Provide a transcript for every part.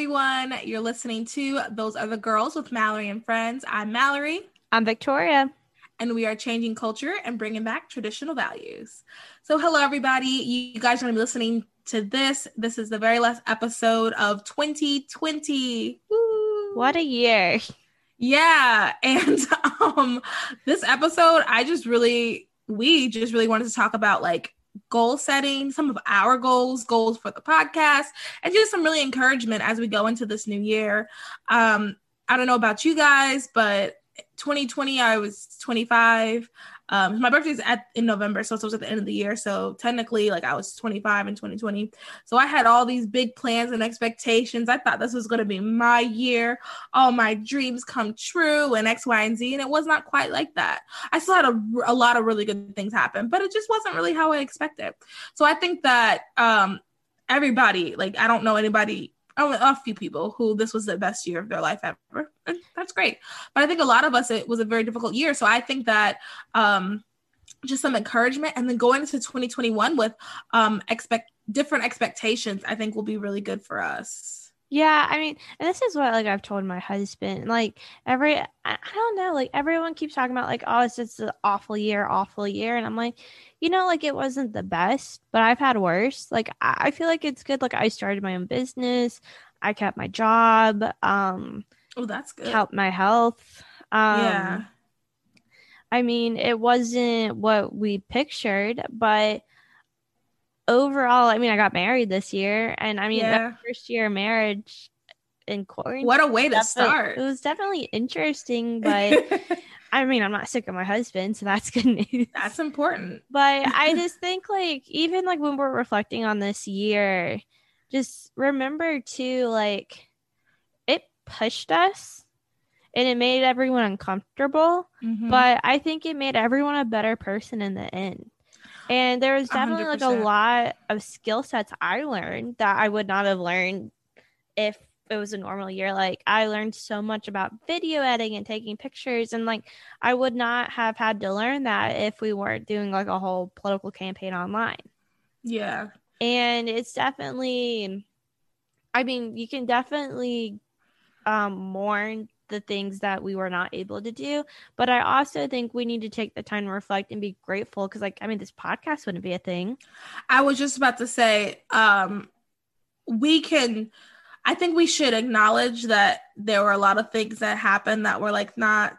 Everyone, you're listening to Those Other Girls with Mallory and Friends. I'm Mallory. I'm Victoria. And we are changing culture and bringing back traditional values. So, hello everybody. You guys are going to be listening to this. This is the very last episode of 2020. Woo. What a year. Yeah. And um this episode, I just really, we just really wanted to talk about like goal setting, some of our goals, goals for the podcast, and just some really encouragement as we go into this new year. Um, I don't know about you guys, but 2020, I was 25. Um, my birthday is at in November, so it was at the end of the year. So technically, like I was 25 in 2020. So I had all these big plans and expectations. I thought this was going to be my year, all my dreams come true, and X, Y, and Z. And it was not quite like that. I still had a, a lot of really good things happen, but it just wasn't really how I expected. So I think that um, everybody, like I don't know anybody a few people who this was the best year of their life ever. And that's great. But I think a lot of us, it was a very difficult year. So I think that um, just some encouragement and then going into 2021 with um, expect different expectations, I think will be really good for us. Yeah, I mean, and this is what like I've told my husband. Like every, I, I don't know, like everyone keeps talking about like, oh, it's just an awful year, awful year, and I'm like, you know, like it wasn't the best, but I've had worse. Like I, I feel like it's good. Like I started my own business, I kept my job. Um, oh, that's good. Helped my health. Um, yeah. I mean, it wasn't what we pictured, but overall, I mean, I got married this year, and I mean, yeah. first year marriage in quarantine. What a way to start! It was definitely interesting, but I mean, I'm not sick of my husband, so that's good news. That's important. But I just think, like, even like when we're reflecting on this year, just remember to like, it pushed us and it made everyone uncomfortable, mm-hmm. but I think it made everyone a better person in the end. And there was definitely 100%. like a lot of skill sets I learned that I would not have learned if it was a normal year. Like I learned so much about video editing and taking pictures and like I would not have had to learn that if we weren't doing like a whole political campaign online. Yeah. And it's definitely I mean, you can definitely um mourn the things that we were not able to do. But I also think we need to take the time to reflect and be grateful because, like, I mean, this podcast wouldn't be a thing. I was just about to say, um, we can. I think we should acknowledge that there were a lot of things that happened that were like not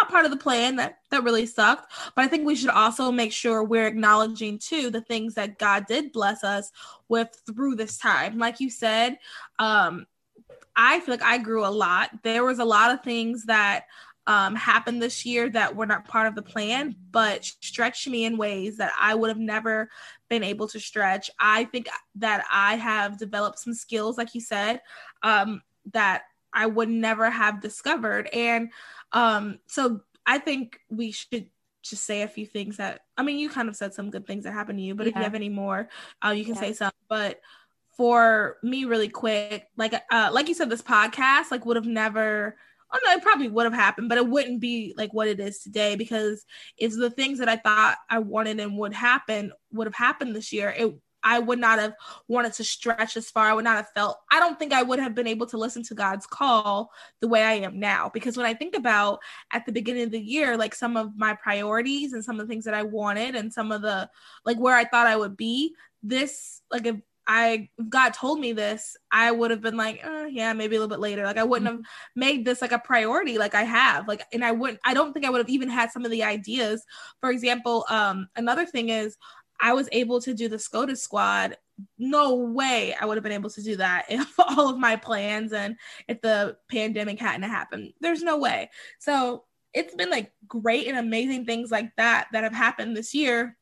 not part of the plan that that really sucked but i think we should also make sure we're acknowledging too the things that god did bless us with through this time like you said um I feel like I grew a lot. There was a lot of things that um, happened this year that were not part of the plan, but stretched me in ways that I would have never been able to stretch. I think that I have developed some skills, like you said, um, that I would never have discovered. And um, so I think we should just say a few things that I mean, you kind of said some good things that happened to you, but yeah. if you have any more, uh, you can yeah. say some. But for me really quick like uh like you said this podcast like would have never oh no it probably would have happened but it wouldn't be like what it is today because it's the things that i thought i wanted and would happen would have happened this year it I would not have wanted to stretch as far. I would not have felt, I don't think I would have been able to listen to God's call the way I am now. Because when I think about at the beginning of the year, like some of my priorities and some of the things that I wanted and some of the, like where I thought I would be, this, like if I God told me this, I would have been like, uh, yeah, maybe a little bit later. Like I wouldn't mm-hmm. have made this like a priority like I have. Like and I wouldn't I don't think I would have even had some of the ideas. For example, um another thing is I was able to do the SCOTUS squad. No way I would have been able to do that if all of my plans and if the pandemic hadn't happened. There's no way. So it's been like great and amazing things like that that have happened this year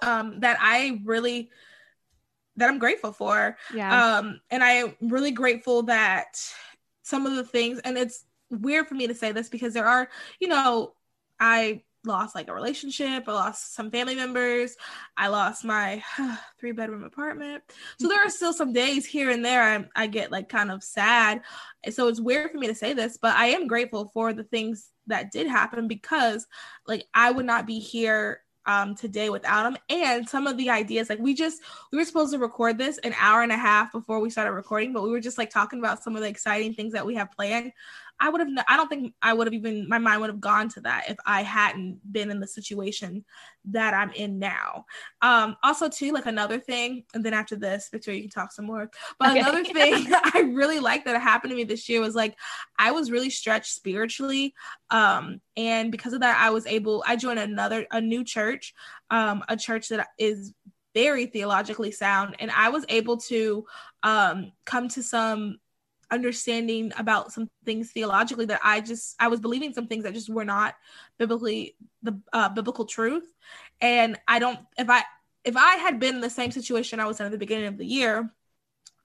um, that I really that I'm grateful for. Yeah. Um, and I'm really grateful that some of the things, and it's weird for me to say this because there are, you know, I lost like a relationship, I lost some family members, I lost my three bedroom apartment. So there are still some days here and there I, I get like kind of sad. So it's weird for me to say this, but I am grateful for the things that did happen because like I would not be here um, today without him. And some of the ideas, like we just we were supposed to record this an hour and a half before we started recording, but we were just like talking about some of the exciting things that we have planned. I would have, I don't think I would have even, my mind would have gone to that if I hadn't been in the situation that I'm in now. Um, also, too, like another thing, and then after this, Victoria, you can talk some more. But okay. another thing I really like that happened to me this year was like I was really stretched spiritually. Um, and because of that, I was able, I joined another, a new church, um, a church that is very theologically sound. And I was able to um, come to some understanding about some things theologically that I just I was believing some things that just were not biblically the uh, biblical truth, and I don't if I if I had been in the same situation I was in at the beginning of the year,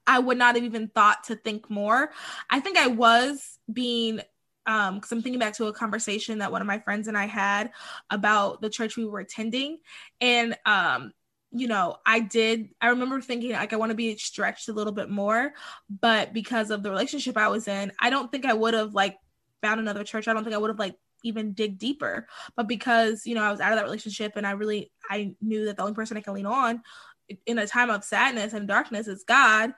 I would not have even thought to think more. I think I was being um because I'm thinking back to a conversation that one of my friends and I had about the church we were attending and um you know, I did, I remember thinking like I want to be stretched a little bit more, but because of the relationship I was in, I don't think I would have like found another church. I don't think I would have like even dig deeper. But because, you know, I was out of that relationship and I really, I knew that the only person I can lean on in a time of sadness and darkness is God.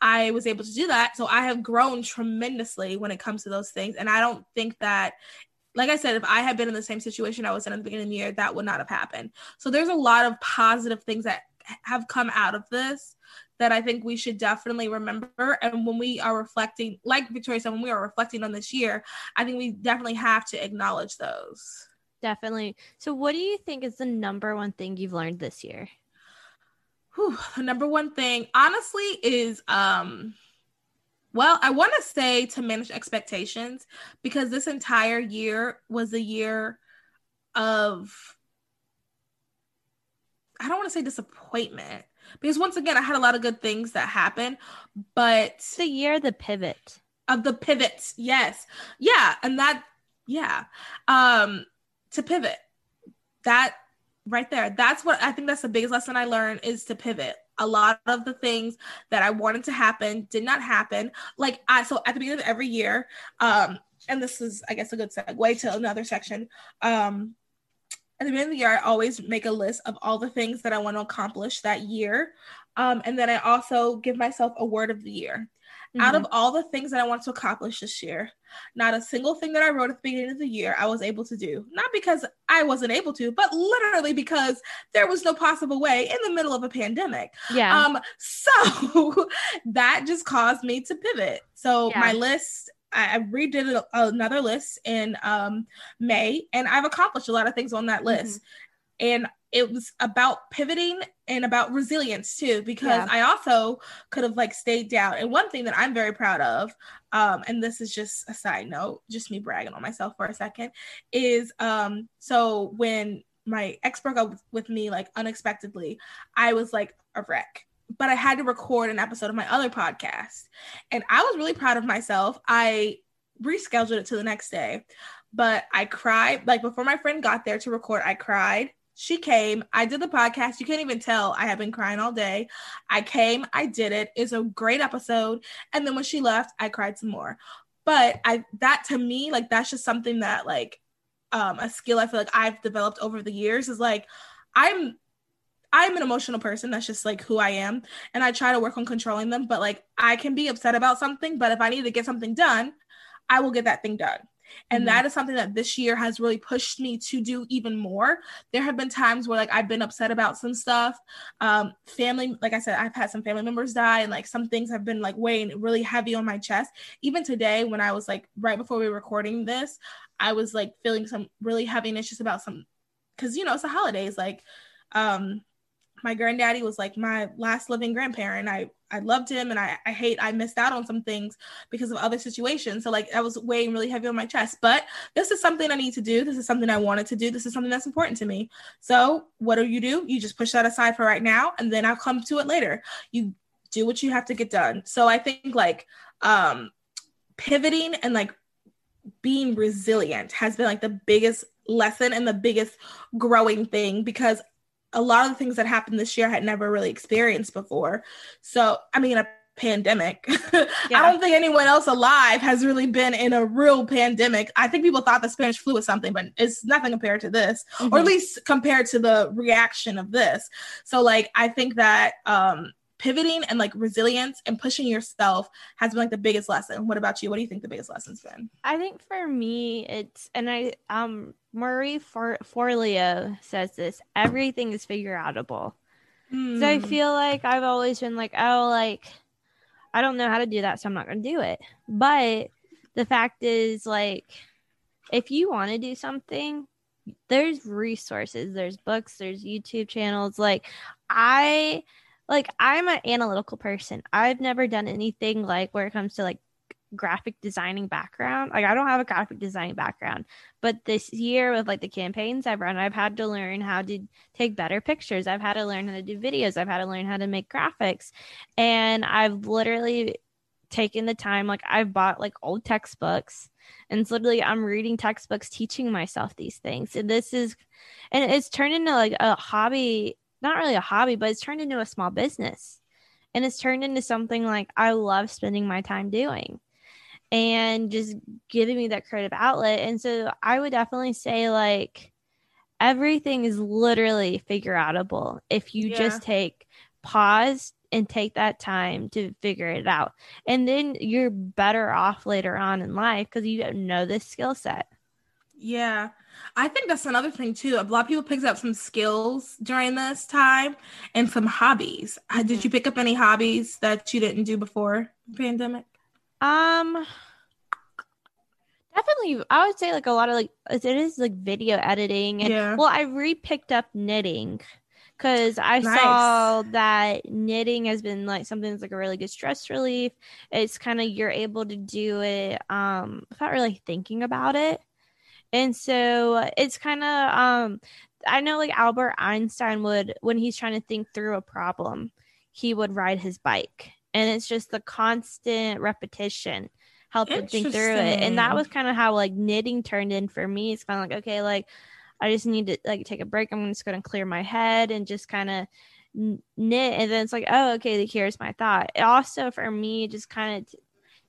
I was able to do that. So I have grown tremendously when it comes to those things. And I don't think that like I said, if I had been in the same situation I was in at the beginning of the year, that would not have happened. So there's a lot of positive things that have come out of this that I think we should definitely remember. And when we are reflecting, like Victoria said, when we are reflecting on this year, I think we definitely have to acknowledge those. Definitely. So, what do you think is the number one thing you've learned this year? Whew, the number one thing, honestly, is um well, I want to say to manage expectations because this entire year was a year of, I don't want to say disappointment because once again, I had a lot of good things that happened, but it's the year the pivot of the pivots. Yes. Yeah. And that, yeah. Um, to pivot that right there. That's what I think that's the biggest lesson I learned is to pivot a lot of the things that I wanted to happen did not happen. Like I so at the beginning of every year, um, and this is I guess a good segue to another section. Um, at the beginning of the year, I always make a list of all the things that I want to accomplish that year. Um, and then I also give myself a word of the year. Mm-hmm. Out of mm-hmm. all the things that I want to accomplish this year, not a single thing that I wrote at the beginning of the year I was able to do. Not because I wasn't able to, but literally because there was no possible way in the middle of a pandemic. Yeah. Um, so that just caused me to pivot. So yeah. my list I, redid another list in um, May, and I've accomplished a lot of things on that list. Mm-hmm. And it was about pivoting and about resilience too because yeah. i also could have like stayed down. And one thing that i'm very proud of um and this is just a side note just me bragging on myself for a second is um so when my ex broke up with me like unexpectedly i was like a wreck. But i had to record an episode of my other podcast. And i was really proud of myself. I rescheduled it to the next day. But i cried like before my friend got there to record i cried she came. I did the podcast. You can't even tell I have been crying all day. I came. I did it. It's a great episode. And then when she left, I cried some more. But I that to me, like that's just something that like um a skill I feel like I've developed over the years is like I'm I'm an emotional person. That's just like who I am. And I try to work on controlling them. But like I can be upset about something, but if I need to get something done, I will get that thing done. And mm-hmm. that is something that this year has really pushed me to do even more. There have been times where like I've been upset about some stuff. Um, family, like I said, I've had some family members die, and like some things have been like weighing really heavy on my chest. Even today, when I was like right before we were recording this, I was like feeling some really heaviness just about some because you know it's the holidays, like um my granddaddy was like my last living grandparent. I I loved him and I, I hate I missed out on some things because of other situations. So like that was weighing really heavy on my chest. But this is something I need to do. This is something I wanted to do. This is something that's important to me. So what do you do? You just push that aside for right now and then I'll come to it later. You do what you have to get done. So I think like um pivoting and like being resilient has been like the biggest lesson and the biggest growing thing because a lot of the things that happened this year I had never really experienced before. So, I mean, a pandemic. Yeah. I don't think anyone else alive has really been in a real pandemic. I think people thought the Spanish flu was something, but it's nothing compared to this, mm-hmm. or at least compared to the reaction of this. So, like, I think that um, pivoting and like resilience and pushing yourself has been like the biggest lesson. What about you? What do you think the biggest lesson's been? I think for me, it's and I um Marie For- Forleo says this: everything is figure outable. Mm. So I hmm. feel like I've always been like, oh, like I don't know how to do that, so I'm not going to do it. But the fact is, like, if you want to do something, there's resources, there's books, there's YouTube channels. Like, I like I'm an analytical person. I've never done anything like where it comes to like graphic designing background. Like I don't have a graphic design background, but this year with like the campaigns I've run, I've had to learn how to take better pictures. I've had to learn how to do videos. I've had to learn how to make graphics. And I've literally taken the time like I've bought like old textbooks and literally I'm reading textbooks teaching myself these things. And this is and it's turned into like a hobby not really a hobby, but it's turned into a small business. And it's turned into something like I love spending my time doing and just giving me that creative outlet. And so I would definitely say like everything is literally figure outable if you yeah. just take pause and take that time to figure it out. And then you're better off later on in life because you know this skill set. Yeah. I think that's another thing too. A lot of people picked up some skills during this time and some hobbies. Uh, did you pick up any hobbies that you didn't do before pandemic? Um definitely I would say like a lot of like it is like video editing and yeah. well I re-picked up knitting because I nice. saw that knitting has been like something that's like a really good stress relief. It's kind of you're able to do it um without really thinking about it. And so it's kind of um I know like Albert Einstein would when he's trying to think through a problem, he would ride his bike. And it's just the constant repetition helped him think through it. And that was kind of how like knitting turned in for me. It's kind of like, okay, like I just need to like take a break. I'm just going to clear my head and just kind of knit. And then it's like, oh, okay, here's my thought. It also, for me, just kind of t-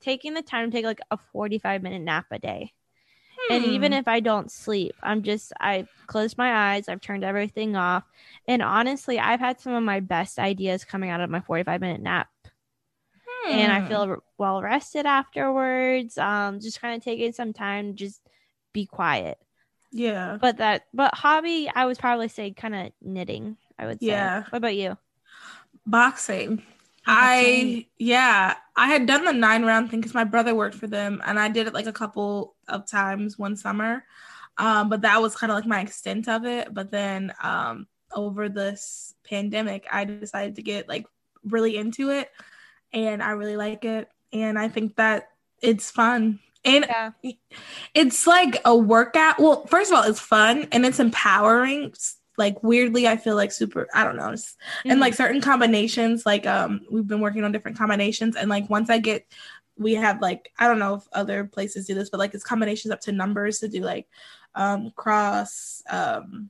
taking the time to take like a 45 minute nap a day. And even hmm. if I don't sleep, I'm just, I closed my eyes, I've turned everything off. And honestly, I've had some of my best ideas coming out of my 45 minute nap. Hmm. And I feel hmm. well rested afterwards. Um, just kind of taking some time, just be quiet. Yeah. But that, but hobby, I would probably say kind of knitting, I would say. Yeah. What about you? Boxing. I yeah, I had done the nine round thing because my brother worked for them, and I did it like a couple of times one summer. Um, but that was kind of like my extent of it. But then um, over this pandemic, I decided to get like really into it, and I really like it, and I think that it's fun. And yeah. it's like a workout. Well, first of all, it's fun and it's empowering like weirdly i feel like super i don't know mm-hmm. and like mm-hmm. certain combinations like um we've been working on different combinations and like once i get we have like i don't know if other places do this but like it's combinations up to numbers to do like um cross um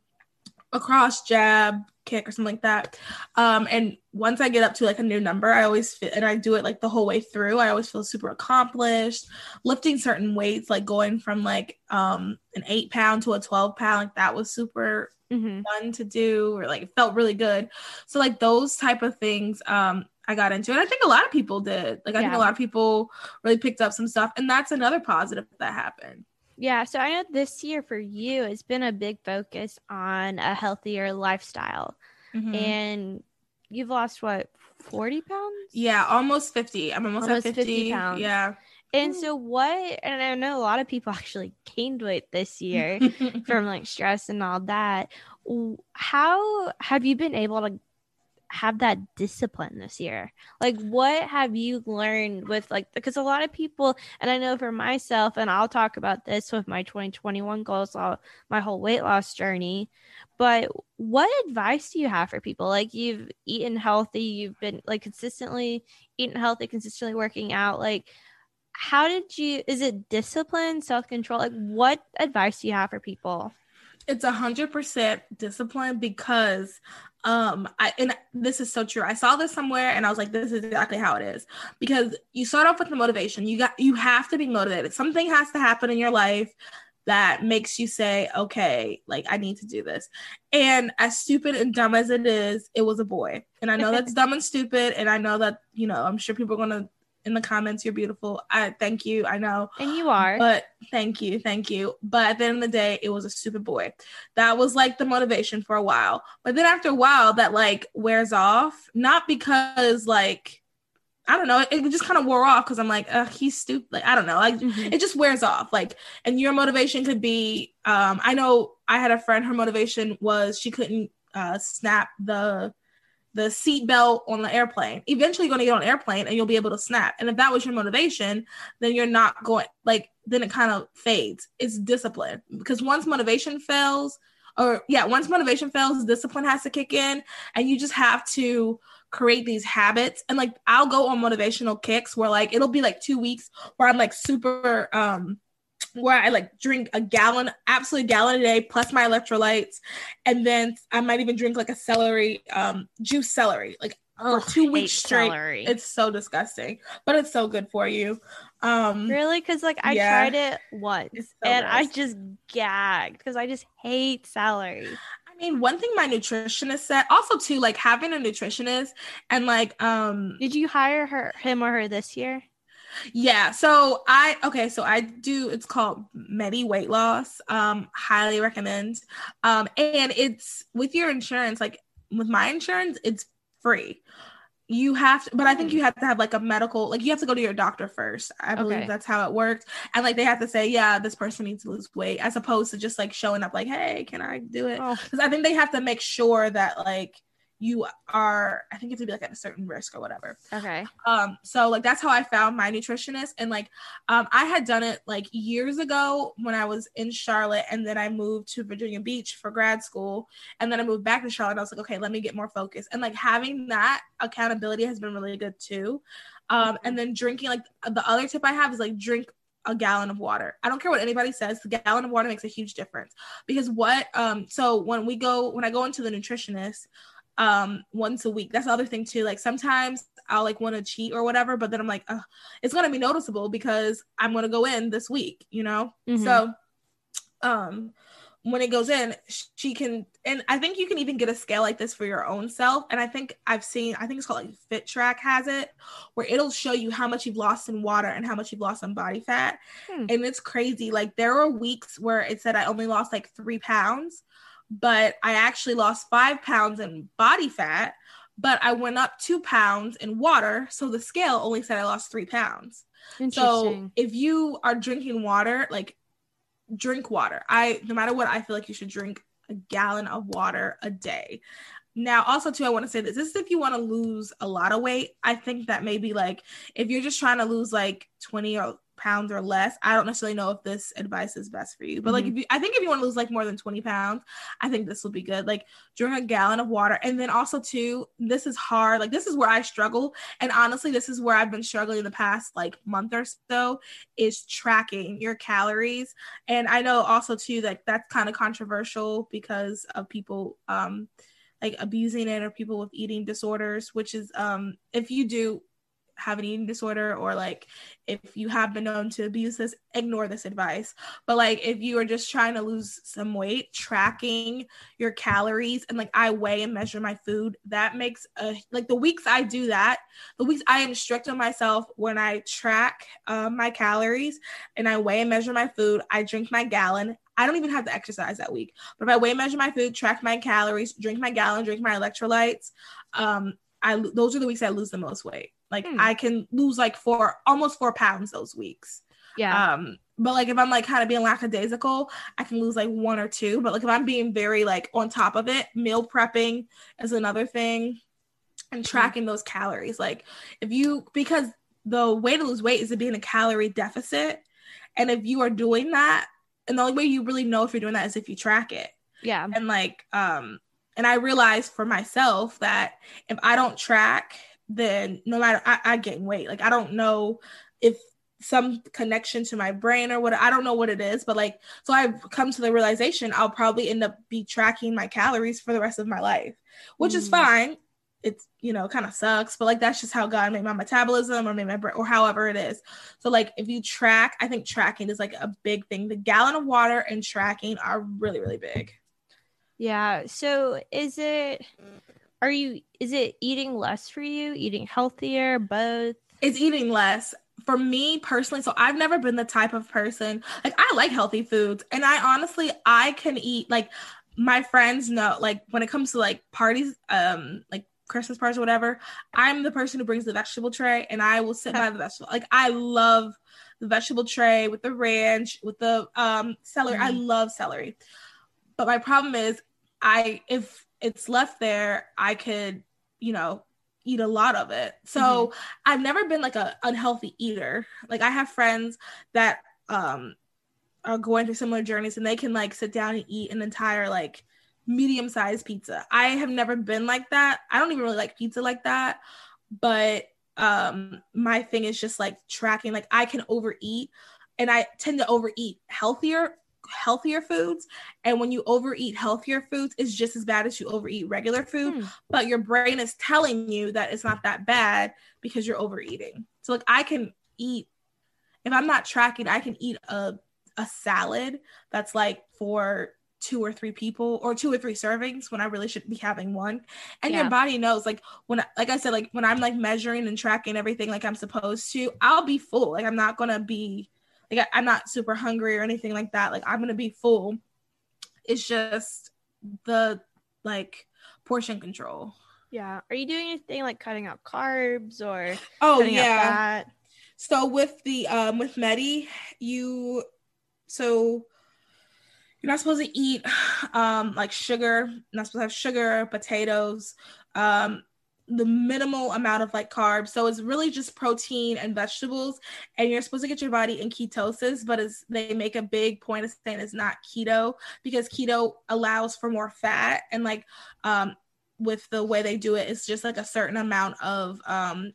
a cross jab kick or something like that um and once i get up to like a new number i always fit and i do it like the whole way through i always feel super accomplished lifting certain weights like going from like um an eight pound to a 12 pound like that was super mm-hmm. fun to do or like it felt really good so like those type of things um I got into it. I think a lot of people did. Like I yeah. think a lot of people really picked up some stuff and that's another positive that happened. Yeah, so I know this year for you it's been a big focus on a healthier lifestyle. Mm-hmm. And you've lost what 40 pounds? Yeah, almost 50. I'm almost, almost at 50. 50 pounds. Yeah. And hmm. so what and I know a lot of people actually gained weight this year from like stress and all that. How have you been able to have that discipline this year? Like, what have you learned with like, because a lot of people, and I know for myself, and I'll talk about this with my 2021 goals, all, my whole weight loss journey. But what advice do you have for people? Like, you've eaten healthy, you've been like consistently eating healthy, consistently working out. Like, how did you, is it discipline, self control? Like, what advice do you have for people? It's a hundred percent discipline because um i and this is so true. I saw this somewhere and i was like this is exactly how it is. Because you start off with the motivation. You got you have to be motivated. Something has to happen in your life that makes you say okay like i need to do this. And as stupid and dumb as it is it was a boy. And i know that's dumb and stupid. And i know that you know i'm sure people are going to in the comments. You're beautiful. I thank you. I know. And you are. But thank you. Thank you. But at the end of the day, it was a stupid boy. That was like the motivation for a while. But then after a while, that like wears off. Not because like I don't know. It, just kind of wore off because I'm like, he's stupid. Like, I don't know. Like, mm-hmm. it just wears off. Like, and your motivation could be, um, I know I had a friend, her motivation was she couldn't uh, snap the the seatbelt on the airplane. Eventually, you're going to get on an airplane and you'll be able to snap. And if that was your motivation, then you're not going, like, then it kind of fades. It's discipline because once motivation fails, or yeah, once motivation fails, discipline has to kick in, and you just have to create these habits. And like, I'll go on motivational kicks where like it'll be like two weeks where I'm like super, um, where I like drink a gallon, absolute gallon a day, plus my electrolytes, and then I might even drink like a celery, um, juice celery, like for two weeks straight. Celery. It's so disgusting, but it's so good for you. Um, really? Because like I yeah, tried it once so and I just gagged because I just hate celery. I mean, one thing my nutritionist said, also too, like having a nutritionist and like, um, did you hire her, him or her this year? Yeah. So I okay, so I do it's called Medi Weight Loss. Um, highly recommend. Um, and it's with your insurance, like with my insurance, it's free. You have to, but I think you have to have like a medical, like you have to go to your doctor first. I believe okay. that's how it works. And like they have to say, yeah, this person needs to lose weight, as opposed to just like showing up like, hey, can I do it? Because oh. I think they have to make sure that like you are i think you have to be like at a certain risk or whatever okay um so like that's how i found my nutritionist and like um i had done it like years ago when i was in charlotte and then i moved to virginia beach for grad school and then i moved back to charlotte i was like okay let me get more focused and like having that accountability has been really good too um and then drinking like the other tip i have is like drink a gallon of water. I don't care what anybody says, the gallon of water makes a huge difference. Because what um so when we go when I go into the nutritionist, um once a week. That's the other thing too. Like sometimes I'll like want to cheat or whatever, but then I'm like, it's gonna be noticeable because I'm gonna go in this week, you know. Mm-hmm. So, um, when it goes in, she can, and I think you can even get a scale like this for your own self. And I think I've seen, I think it's called like Fit Track has it, where it'll show you how much you've lost in water and how much you've lost in body fat, hmm. and it's crazy. Like there were weeks where it said I only lost like three pounds but I actually lost five pounds in body fat, but I went up two pounds in water. So the scale only said I lost three pounds. So if you are drinking water, like drink water. I, no matter what, I feel like you should drink a gallon of water a day. Now, also too, I want to say this. This is if you want to lose a lot of weight. I think that maybe like if you're just trying to lose like 20 or pounds or less, I don't necessarily know if this advice is best for you. But mm-hmm. like if you I think if you want to lose like more than 20 pounds, I think this will be good. Like drink a gallon of water. And then also too, this is hard. Like this is where I struggle. And honestly, this is where I've been struggling the past like month or so is tracking your calories. And I know also too like that's kind of controversial because of people um like abusing it or people with eating disorders, which is um if you do have an eating disorder or like if you have been known to abuse this ignore this advice but like if you are just trying to lose some weight tracking your calories and like i weigh and measure my food that makes a like the weeks i do that the weeks i am strict on myself when i track um, my calories and i weigh and measure my food i drink my gallon I don't even have to exercise that week. But if I weigh, measure my food, track my calories, drink my gallon, drink my electrolytes, um, I those are the weeks I lose the most weight. Like mm. I can lose like four, almost four pounds those weeks. Yeah. Um, but like if I'm like kind of being lackadaisical, I can lose like one or two. But like if I'm being very like on top of it, meal prepping is another thing. and tracking those calories. Like if you because the way to lose weight is to be in a calorie deficit. And if you are doing that, and the only way you really know if you're doing that is if you track it. Yeah. And like, um, and I realized for myself that if I don't track, then no matter I, I gain weight. Like I don't know if some connection to my brain or what I don't know what it is, but like so I've come to the realization I'll probably end up be tracking my calories for the rest of my life, which mm. is fine. It's you know kind of sucks, but like that's just how God made my metabolism or made my brain or however it is. So like if you track, I think tracking is like a big thing. The gallon of water and tracking are really really big. Yeah. So is it are you is it eating less for you, eating healthier, both? It's eating less for me personally, so I've never been the type of person like I like healthy foods, and I honestly I can eat like my friends know like when it comes to like parties, um, like Christmas parties or whatever, I'm the person who brings the vegetable tray, and I will sit by the vegetable. Like I love the vegetable tray with the ranch, with the um celery. Mm. I love celery, but my problem is I if it's left there, I could you know eat a lot of it. So mm-hmm. I've never been like a unhealthy eater. Like I have friends that um are going through similar journeys and they can like sit down and eat an entire like medium sized pizza. I have never been like that. I don't even really like pizza like that. But um my thing is just like tracking like I can overeat and I tend to overeat healthier healthier foods and when you overeat healthier foods it's just as bad as you overeat regular food hmm. but your brain is telling you that it's not that bad because you're overeating so like i can eat if i'm not tracking i can eat a a salad that's like for two or three people or two or three servings when I really should be having one. And yeah. your body knows like when like I said like when I'm like measuring and tracking everything like I'm supposed to, I'll be full. Like I'm not going to be like I, am not super hungry or anything like that. Like I'm gonna be full. It's just the like portion control. Yeah. Are you doing anything like cutting out carbs or oh yeah. So with the um with Medi, you so you're not supposed to eat um like sugar, not supposed to have sugar, potatoes, um the minimal amount of like carbs. So it's really just protein and vegetables. And you're supposed to get your body in ketosis, but as they make a big point of saying it's not keto because keto allows for more fat and like um with the way they do it, it's just like a certain amount of um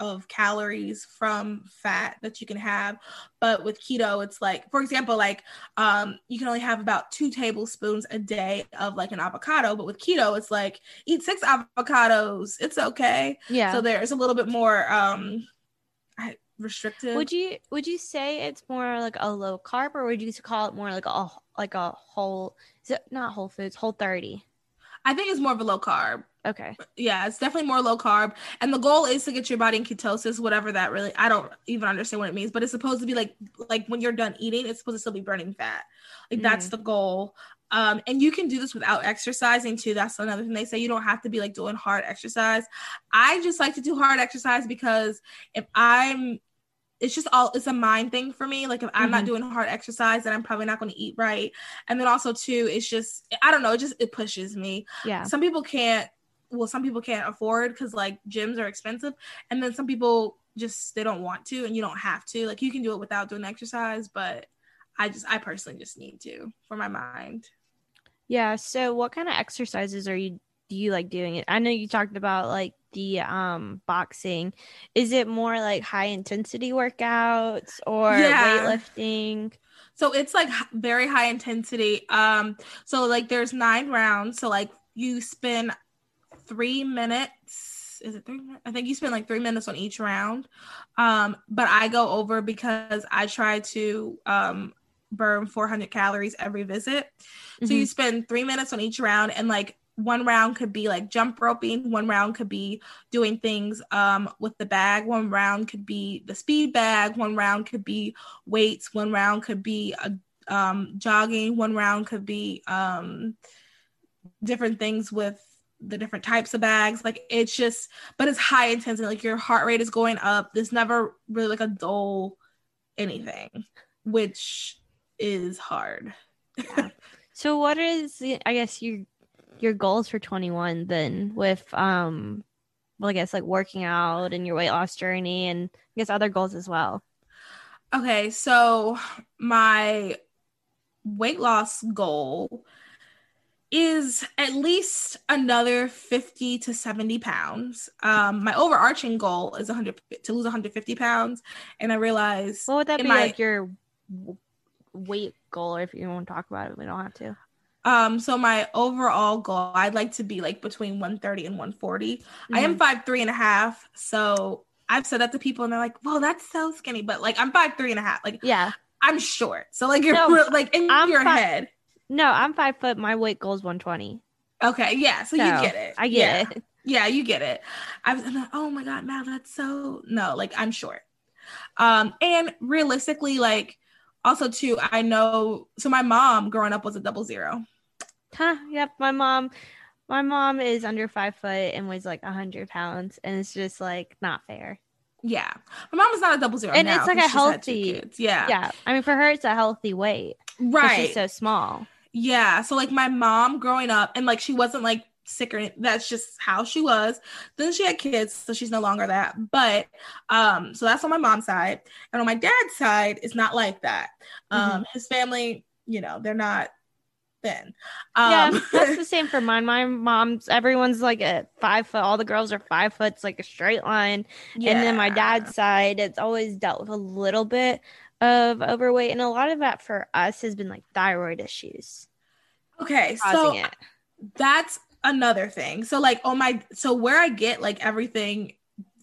of calories from fat that you can have but with keto it's like for example like um you can only have about two tablespoons a day of like an avocado but with keto it's like eat six avocados it's okay. Yeah. So there's a little bit more um restrictive. Would you would you say it's more like a low carb or would you call it more like a like a whole is it not whole foods whole 30 i think it's more of a low carb Okay. Yeah, it's definitely more low carb. And the goal is to get your body in ketosis, whatever that really I don't even understand what it means, but it's supposed to be like like when you're done eating, it's supposed to still be burning fat. Like mm. that's the goal. Um, and you can do this without exercising too. That's another thing they say. You don't have to be like doing hard exercise. I just like to do hard exercise because if I'm it's just all it's a mind thing for me like if i'm mm-hmm. not doing hard exercise then i'm probably not going to eat right and then also too it's just i don't know it just it pushes me yeah some people can't well some people can't afford because like gyms are expensive and then some people just they don't want to and you don't have to. Like you can do it without doing exercise but i just i personally just need to for my mind. Yeah so what kind of exercises are you do you like doing? It i know you talked about like the um boxing. Is it more like high intensity workouts or yeah. weightlifting? So it's like very high intensity. Um so like there's nine rounds so like you spin three minutes. Is it three? I think you spend like three minutes on each round. Um, but I go over because I try to um burn 400 calories every visit. Mm-hmm. So you mm-hmm. spend three minutes on each round, and like one round could be like jump roping, one round could be doing things um, with the bag, one round could be the speed bag, one round could be weights, one round could be a, um, jogging, one round could be um, different things with the different types of bags. Like it's just, but it's high intensity. Like your heart rate is going up. There's never really like a dull anything, which is hard. Yeah. so what is I guess your your goals for 21 then with um well, I guess like working out and your weight loss journey and I guess other goals as well. Okay, so my weight loss goal is at least another 50 to 70 pounds. Um, my overarching goal is 100 to lose 150 pounds, and I realize what would that be my, like your weight goal, or if you want to talk about it, we don't have to. Um, so my overall goal, I'd like to be like between 130 and 140. Mm-hmm. I am mm-hmm. five three and a half, so I've said that to people, and they're like, "Well, that's so skinny," but like I'm five three and a half. Like, yeah, I'm short. So like you're no, like in I'm your fi- head. No, I'm five foot. My weight goal is 120. Okay, yeah, so, so you get it. I get yeah. it. Yeah, you get it. I was like, oh my god, now that's so no, like I'm short. Um, and realistically, like also too, I know so my mom growing up was a double zero. Huh, yep, my mom my mom is under five foot and weighs like a hundred pounds, and it's just like not fair. Yeah, my mom is not a double zero, and now, it's like a healthy. Yeah, yeah. I mean, for her, it's a healthy weight, right? She's so small. Yeah, so like my mom growing up, and like she wasn't like sick or that's just how she was. Then she had kids, so she's no longer that. But um, so that's on my mom's side, and on my dad's side, it's not like that. Um, mm-hmm. his family, you know, they're not thin. Um, yeah, that's the same for mine. My mom's everyone's like a five foot. All the girls are five foot. It's like a straight line. Yeah. And then my dad's side, it's always dealt with a little bit of overweight, and a lot of that for us has been like thyroid issues. Okay, so it. that's another thing. So like, oh my, so where I get like everything,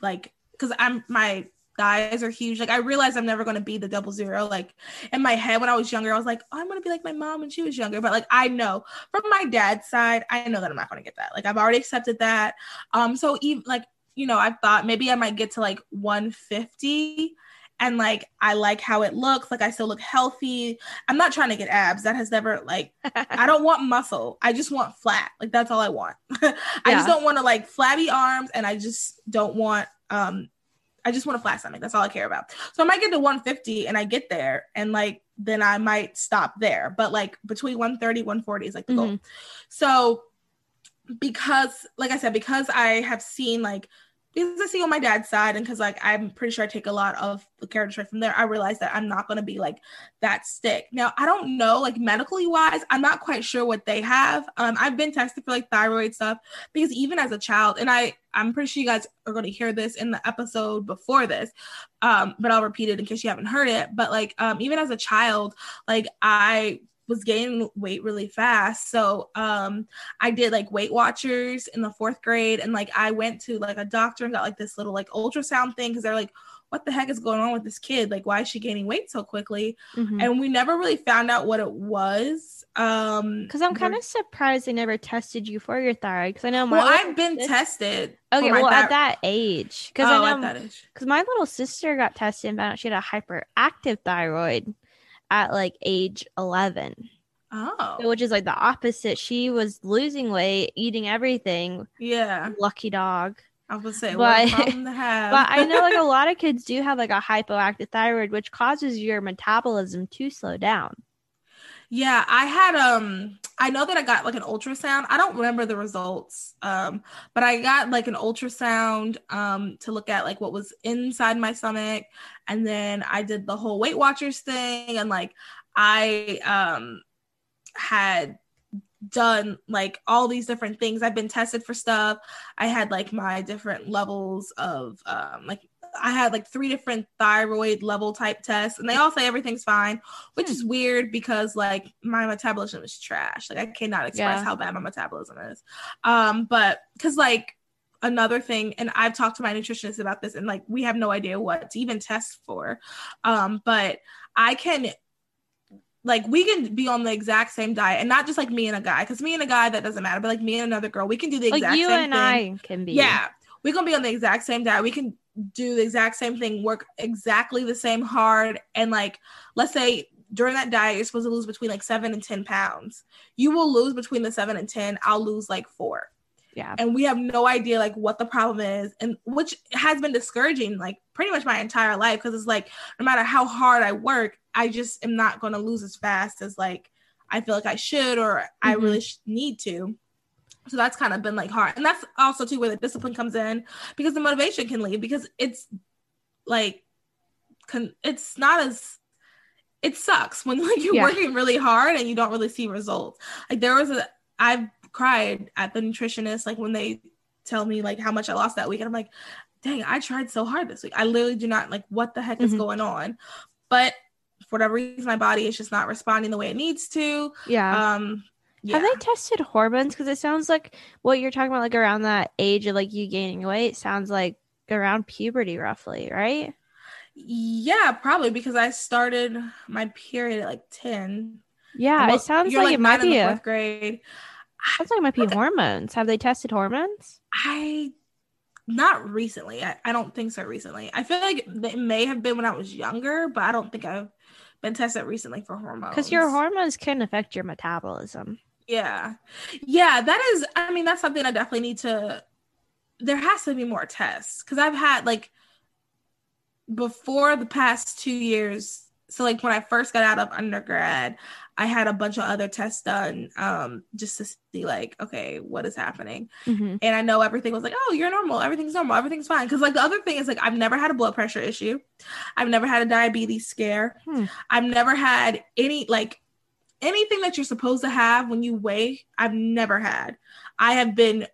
like, because I'm my thighs are huge. Like I realized I'm never gonna be the double zero. Like in my head when I was younger, I was like, oh, I'm gonna be like my mom when she was younger. But like I know from my dad's side, I know that I'm not gonna get that. Like I've already accepted that. Um, so even like you know, I thought maybe I might get to like 150 and like I like how it looks. Like I still look healthy. I'm not trying to get abs. That has never like I don't want muscle. I just want flat. Like that's all I want. I yeah. just don't want to like flabby arms and I just don't want um I just want a flat stomach. That's all I care about. So I might get to 150 and I get there and like then I might stop there. But like between 130, 140 is like the mm-hmm. goal. So because like I said, because I have seen like because I see on my dad's side and because like I'm pretty sure I take a lot of the character trait from there, I realized that I'm not gonna be like that stick. Now I don't know, like medically wise, I'm not quite sure what they have. Um, I've been tested for like thyroid stuff because even as a child, and I I'm pretty sure you guys are gonna hear this in the episode before this, um, but I'll repeat it in case you haven't heard it. But like um, even as a child, like I was gaining weight really fast. So um I did like Weight Watchers in the fourth grade and like I went to like a doctor and got like this little like ultrasound thing because they're like, what the heck is going on with this kid? Like, why is she gaining weight so quickly? Mm-hmm. And we never really found out what it was. Um because I'm kind of surprised they never tested you for your thyroid. Because I know my well, I've been tested. Okay, well at that age. Because oh, I know because my little sister got tested and found out she had a hyperactive thyroid at like age 11. Oh. which is like the opposite. She was losing weight, eating everything. Yeah. Lucky dog. I was say, but, but I know like a lot of kids do have like a hypoactive thyroid, which causes your metabolism to slow down. Yeah, I had um I know that I got like an ultrasound. I don't remember the results. Um, but I got like an ultrasound um to look at like what was inside my stomach. And then I did the whole Weight Watchers thing and like I um had done like all these different things. I've been tested for stuff. I had like my different levels of um like I had like three different thyroid level type tests, and they all say everything's fine, which hmm. is weird because like my metabolism is trash. Like I cannot express yeah. how bad my metabolism is. Um, but because like another thing, and I've talked to my nutritionist about this, and like we have no idea what to even test for. Um, but I can like we can be on the exact same diet and not just like me and a guy because me and a guy that doesn't matter but like me and another girl we can do the exact like you same and thing. i can be yeah we can be on the exact same diet we can do the exact same thing, work exactly the same hard, and like let's say during that diet you're supposed to lose between like seven and ten pounds. You will lose between the seven and ten. I'll lose like four. Yeah. And we have no idea like what the problem is, and which has been discouraging like pretty much my entire life because it's like no matter how hard I work, I just am not going to lose as fast as like I feel like I should or mm-hmm. I really sh- need to. So that's kind of been like hard. And that's also too where the discipline comes in because the motivation can leave because it's like con- it's not as it sucks when like you're Yeah. working really hard and you don't really see results. Like there was a I've cried at the nutritionist like when they tell me like how much I lost that week and I'm like, dang, I tried so hard this week. I literally do not like what the heck is Mhm. going on. But for whatever reason, my body is just not responding the way it needs to. Yeah. Um yeah. Have they tested hormones? Because it sounds like what you're talking about, like around that age of like you gaining weight, sounds like around puberty, roughly, right? yeah, probably because I started my period at like 10. Yeah, Well, it sounds you're, like, it might be fourth grade. Sounds like it might be hormones. Have they tested hormones? I not recently. I, I don't think so recently. I feel like it may have been when I was younger, but I don't think I've been tested recently for hormones. Because your hormones can affect your metabolism. Yeah. Yeah, that is I mean that's something I definitely need to there has to be more tests cuz I've had like before the past 2 years so like when I first got out of undergrad I had a bunch of other tests done um just to see like okay what is happening Mhm. and I know everything was like, oh, you're normal, everything's normal, everything's fine. Because like the other thing is like I've never had a blood pressure issue, I've never had a diabetes scare, Hmm. I've never had any like anything that you're supposed to have when you weigh. I've never had. I have been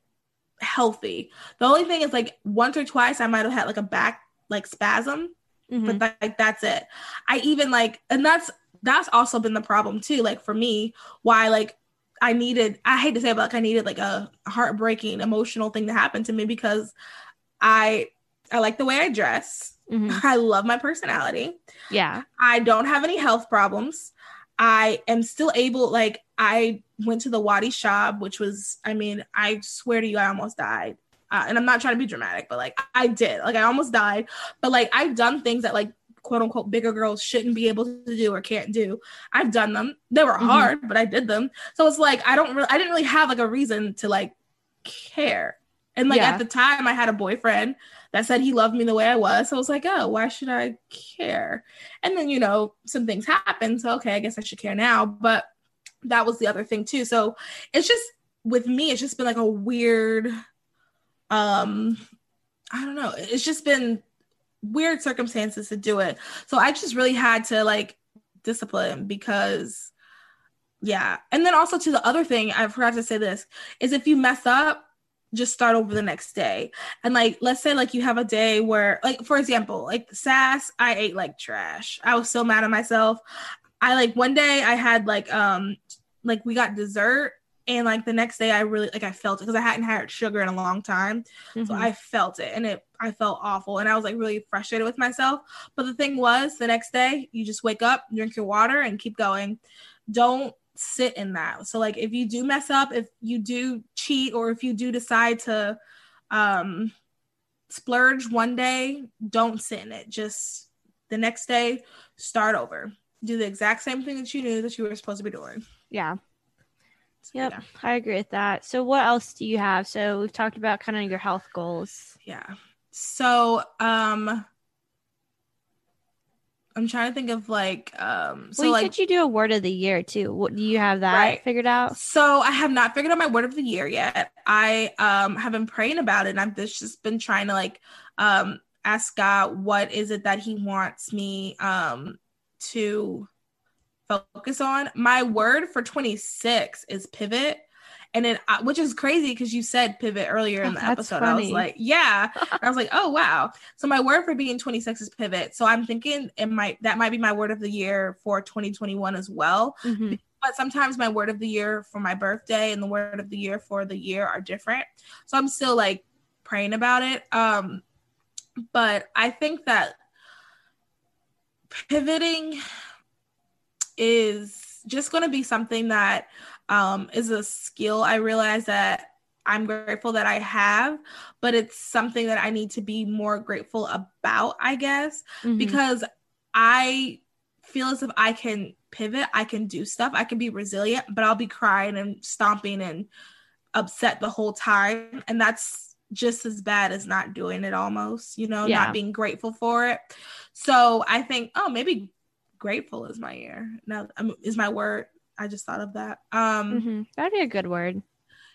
healthy. The only thing is like once or twice I might have had like a back like spasm, Mhm. but that, like that's it. I even like, and that's that's also been the problem too. Like for me, why like I needed, I hate to say, it, but like I needed like a heartbreaking emotional thing to happen to me because I I like the way I dress. Mhm. I love my personality. Yeah. I don't have any health problems. I am still able, like, I went to the Wadi shop, which was, I mean, I swear to you, I almost died. Uh, and I'm not trying to be dramatic, but like, I did. Like, I almost died. But like, I've done things that, like, quote unquote, bigger girls shouldn't be able to do or can't do. I've done them. They were Mhm. hard, but I did them. So it's like, I don't really, I didn't really have like a reason to like care. And like Yeah. at the time, I had a boyfriend that said he loved me the way I was. So I was like, oh, why should I care? And then, you know, some things happened. So, okay, I guess I should care now. But that was the other thing too. So it's just with me, it's just been like a weird, um, I don't know. It's just been weird circumstances to do it. So I just really had to like discipline because, yeah. And then also to the other thing, I forgot to say this is if you mess up, just start over the next day. And like, let's say like you have a day where, like, for example, like sass, I ate like trash. I was so mad at myself. I like one day I had like um like we got dessert and like the next day I really like I felt it because I hadn't had sugar in a long time. So Mhm. I felt it and it I felt awful and I was like really frustrated with myself. But the thing was the next day you just wake up, drink your water and keep going. Don't sit in that. So like if you do mess up, if you do cheat or if you do decide to um splurge one day, don't sit in it. Just the next day start over. Do the exact same thing that you knew that you were supposed to be doing. yeah. So, Yep. Yeah. I agree with that. So what else do you have? So we've talked about kind of your health goals. yeah so um i'm trying to think of like um so well, you like said you do a word of the year too. What do you have that Right. figured out? so i have not figured out my word of the year yet i um have been praying about it and i've just just been trying to like um ask god what is it that he wants me um to focus on my word for 26 is pivot and then, uh, which is crazy because you said pivot earlier in Oh, the that's episode i was like yeah I was like, oh wow. So my word for being 26 is pivot. So I'm thinking it might that might be my word of the year for 2021 as well. Mhm. But sometimes my word of the year for my birthday and the word of the year for the year are different. So I'm still like praying about it. Um but I think that pivoting is just going to be something that um, is a skill I realize that I'm grateful that I have, but it's something that I need to be more grateful about, I guess, Mhm. because I feel as if I can pivot, I can do stuff, I can be resilient, but I'll be crying and stomping and upset the whole time. And that's just as bad as not doing it almost, you know, Yeah. not being grateful for it. So I think, oh, maybe grateful is my year. Now um, is my word. I just thought of that. Um Mhm. That'd be a good word.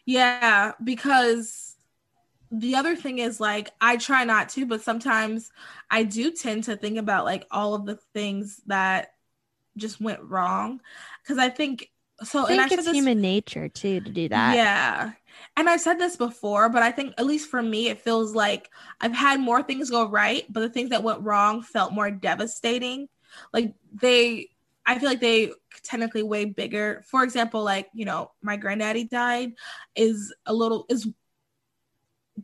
Yeah, because the other thing is like I try not to, but sometimes I do tend to think about like all of the things that just went wrong because I think so. I think and I it's this, human nature too to do that. Yeah. And I've said this before, but I think at least for me, it feels like I've had more things go right, but the things that went wrong felt more devastating. Like they, I feel like they technically way bigger. For example, like, you know, my granddaddy died is a little, is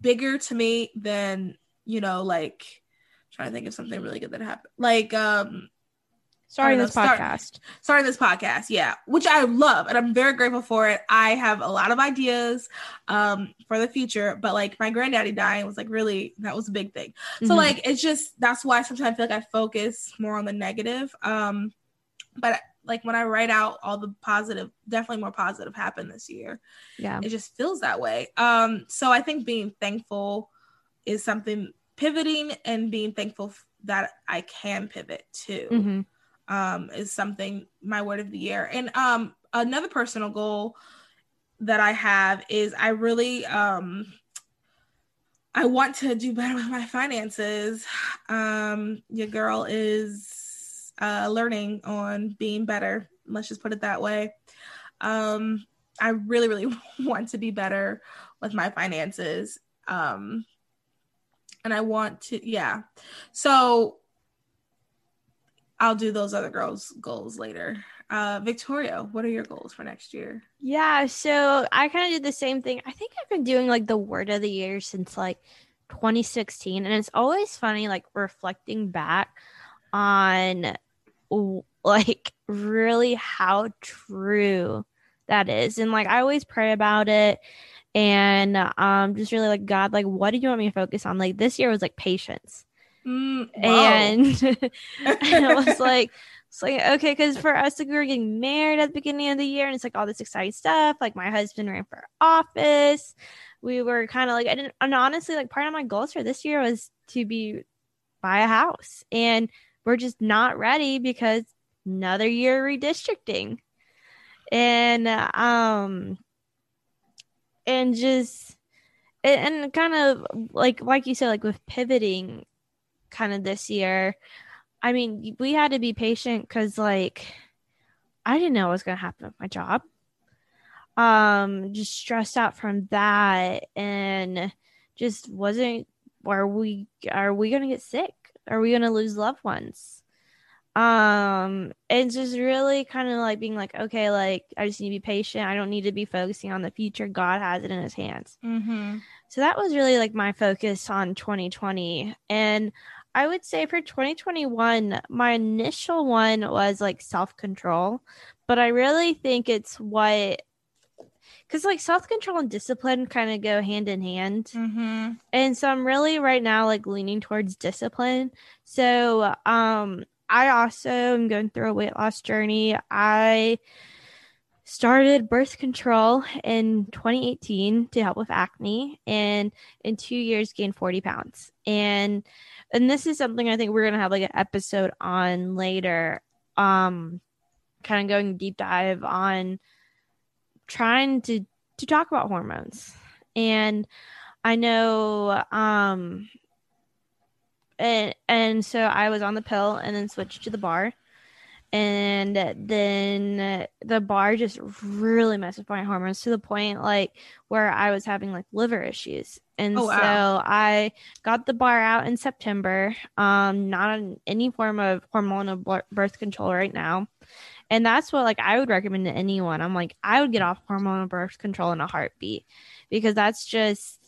bigger to me than, you know, like, trying to think of something really good that happened. Like, um, Starting know, this start- podcast. starting this podcast yeah which i love and i'm very grateful for it i have a lot of ideas um for the future but like my granddaddy dying was like really that was a big thing so Mhm. like it's just that's why sometimes i feel like i focus more on the negative um but like when i write out all the positive definitely more positive happened this year yeah. it just feels that way um so i think being thankful is something pivoting and being thankful that i can pivot too Mhm. um, is something my word of the year. And um, another personal goal that I have is I really um, I want to do better with my finances. Um, your girl is uh, learning on being better. Let's just put it that way. Um, I really, really want to be better with my finances. Um, and I want to, yeah. So I'll do those other girls' goals later. Uh, Victoria, what are your goals for next year? Yeah, so I kind of did the same thing. I think I've been doing like the word of the year since like 2016, and it's always funny like reflecting back on like really how true that is. And like I always pray about it and um just really like God, like what do you want me to focus on? Like this year was like patience. Mm, And and it was like it's like okay because for us like we were getting married at the beginning of the year and it's like all this exciting stuff like my husband ran for office we were kind of like I didn't, and honestly like part of my goals for this year was to be buy a house and we're just not ready because another year redistricting. And um and just and, kind of like like you said like with pivoting kind of this year i mean we had to be patient because like i didn't know what was going to happen with my job. Um just stressed out from that and just wasn't are we are we going to get sick are we going to lose loved ones? Um and just really kind of like being like okay like i just need to be patient. I don't need to be focusing on the future. God has it in his hands. Mm-hmm. so that was really like my focus on 2020. And I would say for 2021, my initial one was like self control, but I really think it's what because like self control and discipline kind of go hand in hand. Mm-hmm. And so I'm really right now like leaning towards discipline. So um I also am going through a weight loss journey. I started birth control in 2018 to help with acne and in 2 years gained 40 pounds. And and this is something I think we're going to have like an episode on later um kind of going deep dive on trying to to talk about hormones. And I know um and and so I was on the pill and then switched to the bar. And then the bar just really messed with my hormones to the point like where I was having like liver issues. And Oh, wow. so I got the bar out in September. Um, not on any form of hormonal birth control right now. And that's what like I would recommend to anyone. I'm like, I would get off hormonal birth control in a heartbeat because that's just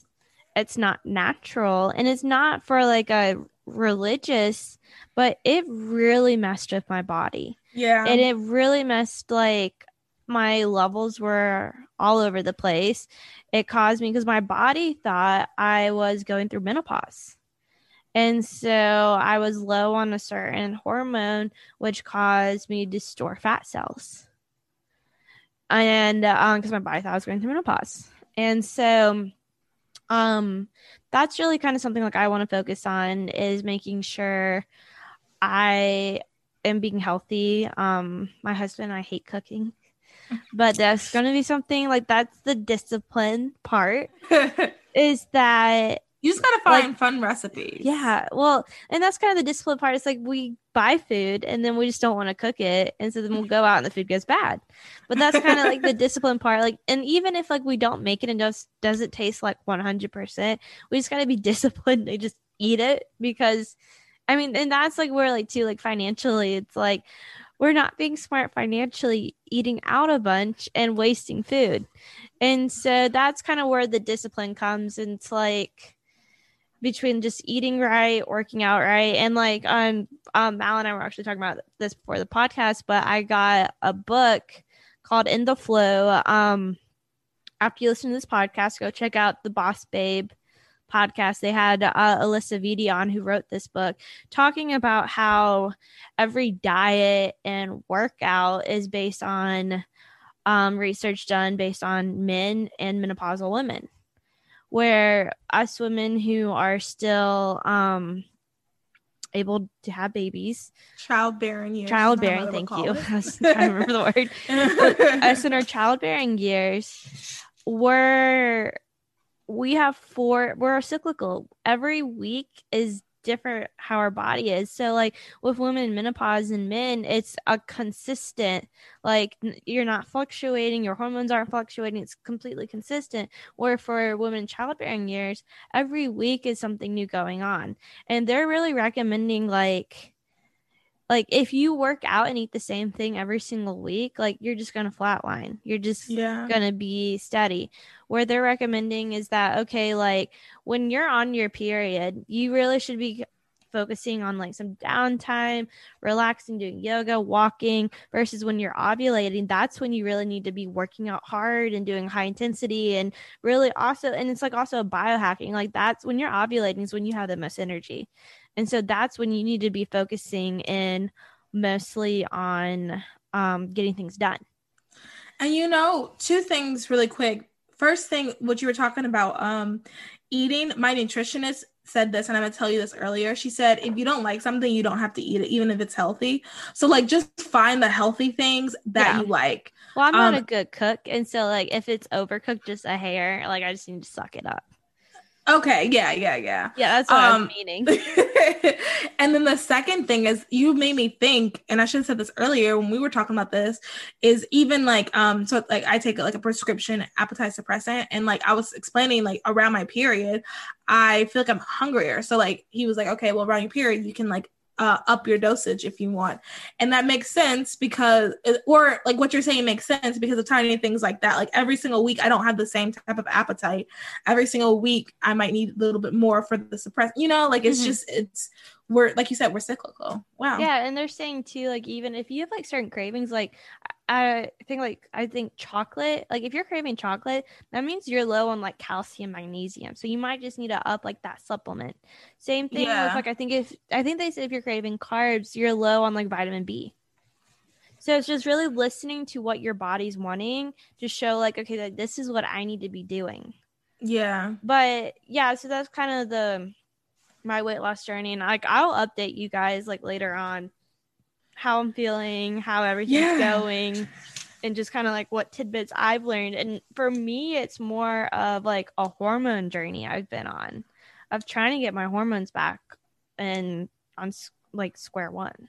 it's not natural and it's not for like a religious, but it really messed with my body. Yeah. and it really messed like my levels were all over the place. It caused me because my body thought I was going through menopause. And so I was low on a certain hormone, which caused me to store fat cells. And because my body thought I was going through menopause. And so um that's really kind of something like I want to focus on is making sure I am being healthy. Um my husband and I hate cooking. but that's going to be something like that's the discipline part is that you just gotta find like, fun recipes. Yeah. Well, and that's kind of the discipline part. It's like we buy food and then we just don't want to cook it. And so then we'll mm-hmm. go out and the food goes bad. But that's kind of like the discipline part. Like, and even if like we don't make it and just doesn't taste like 100%, we just gotta be disciplined to just eat it because I mean, and that's like where like too, like financially, it's like we're not being smart financially, eating out a bunch and wasting food. And so that's kind of where the discipline comes. And it's like, between just eating right, working out right, and like um, um Mal and I were actually talking about this before the podcast, but I got a book called In the Flow. Um, after you listen to this podcast, go check out the Boss Babe podcast. They had uh, Alisa Vitti on who wrote this book, talking about how every diet and workout is based on um, research done based on men and menopausal women where us women who are still um able to have babies. Childbearing years childbearing thank you. I was trying to remember the word. Us in our childbearing years we're we have four we're cyclical. Every week is different how our body is. So like with women in menopause and men, it's a consistent like you're not fluctuating, your hormones aren't fluctuating, it's completely consistent. Where for women in childbearing years, every week is something new going on. And they're really recommending like like if you work out and eat the same thing every single week like you're just gonna flatline. You're just yeah. gonna be steady. Where they're recommending is that okay like when you're on your period you really should be focusing on like some downtime relaxing doing yoga walking versus when you're ovulating that's when you really need to be working out hard and doing high intensity and really also and it's like also biohacking. Like that's when you're ovulating is when you have the most energy and so that's when you need to be focusing in mostly on um, getting things done. And you know, two things really quick. First thing, what you were talking about, um, eating, my nutritionist said this, and I'm gonna tell you this earlier. She said, if you don't like something, you don't have to eat it, even if it's healthy. So, like, just find the healthy things that yeah. you like. Well, I'm not um, a good cook, and so like if it's overcooked just a hair, like I just need to suck it up. Okay, yeah, yeah, yeah. Yeah, that's what um, I was um, meaning. and then the second thing is you made me think, and I should have said this earlier when we were talking about this, is even like um so like I take like a prescription appetite suppressant and like I was explaining like around my period, I feel like I'm hungrier. So like he was like, okay, well around your period you can like uh, up your dosage if you want. And that makes sense because, or like what you're saying makes sense because of tiny things like that. Like every single week, I don't have the same type of appetite. Every single week, I might need a little bit more for the suppress, you know, like it's mm-hmm. just, it's, we're, like you said, we're cyclical. Wow. Yeah. And they're saying too, like, even if you have like certain cravings, like I think like I think chocolate, like if you're craving chocolate, that means you're low on like calcium, magnesium. So you might just need to up like that supplement. Same thing yeah. with like I think if I think they said if you're craving carbs, you're low on like vitamin B. So it's just really listening to what your body's wanting to show like okay, like, this is what I need to be doing. Yeah. But yeah, so that's kind of the my weight loss journey and like I'll update you guys like later on how I'm feeling, how everything's yeah. going, and just kind of like what tidbits I've learned. And for me, it's more of like a hormone journey I've been on of trying to get my hormones back and on like square one.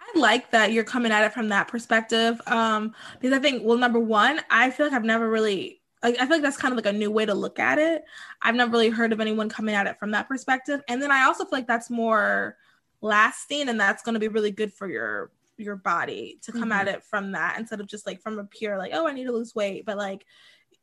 I like that you're coming at it from that perspective. Um, because I think, well, number one, I feel like I've never really like I feel like that's kind of like a new way to look at it. I've never really heard of anyone coming at it from that perspective. And then I also feel like that's more lasting and that's going to be really good for your your body to come mm-hmm. at it from that instead of just like from a pure like oh i need to lose weight but like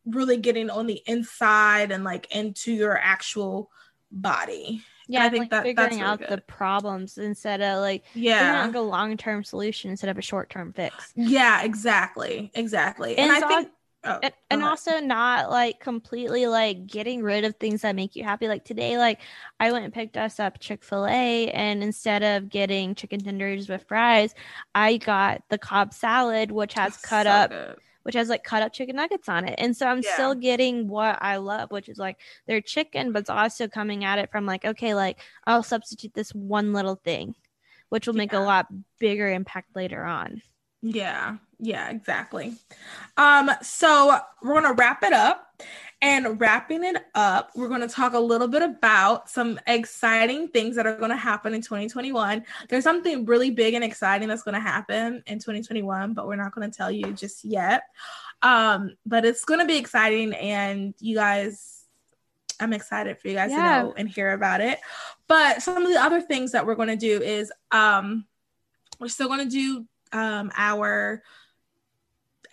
really getting on the inside and like into your actual body yeah i think like that figuring that's really out good. the problems instead of like yeah like a long-term solution instead of a short-term fix yeah exactly exactly and, and i think Oh, and, and also not like completely like getting rid of things that make you happy. Like today, like I went and picked us up Chick fil A, and instead of getting chicken tenders with fries, I got the Cobb salad, which has cut so up. Good. Which has like cut up chicken nuggets on it. And so I'm yeah. still getting what I love, which is like their chicken, but it's also coming at it from like, okay, like I'll substitute this one little thing, which will make yeah. a lot bigger impact later on. Yeah, yeah, exactly. Um, so we're gonna wrap it up. And wrapping it up, we're going to talk a little bit about some exciting things that are going to happen in 2021. There's something really big and exciting that's going to happen in 2021, but we're not going to tell you just yet. Um, but it's going to be exciting, and you guys, I'm excited for you guys yeah. to know and hear about it. But some of the other things that we're going to do is um, we're still going to do um, our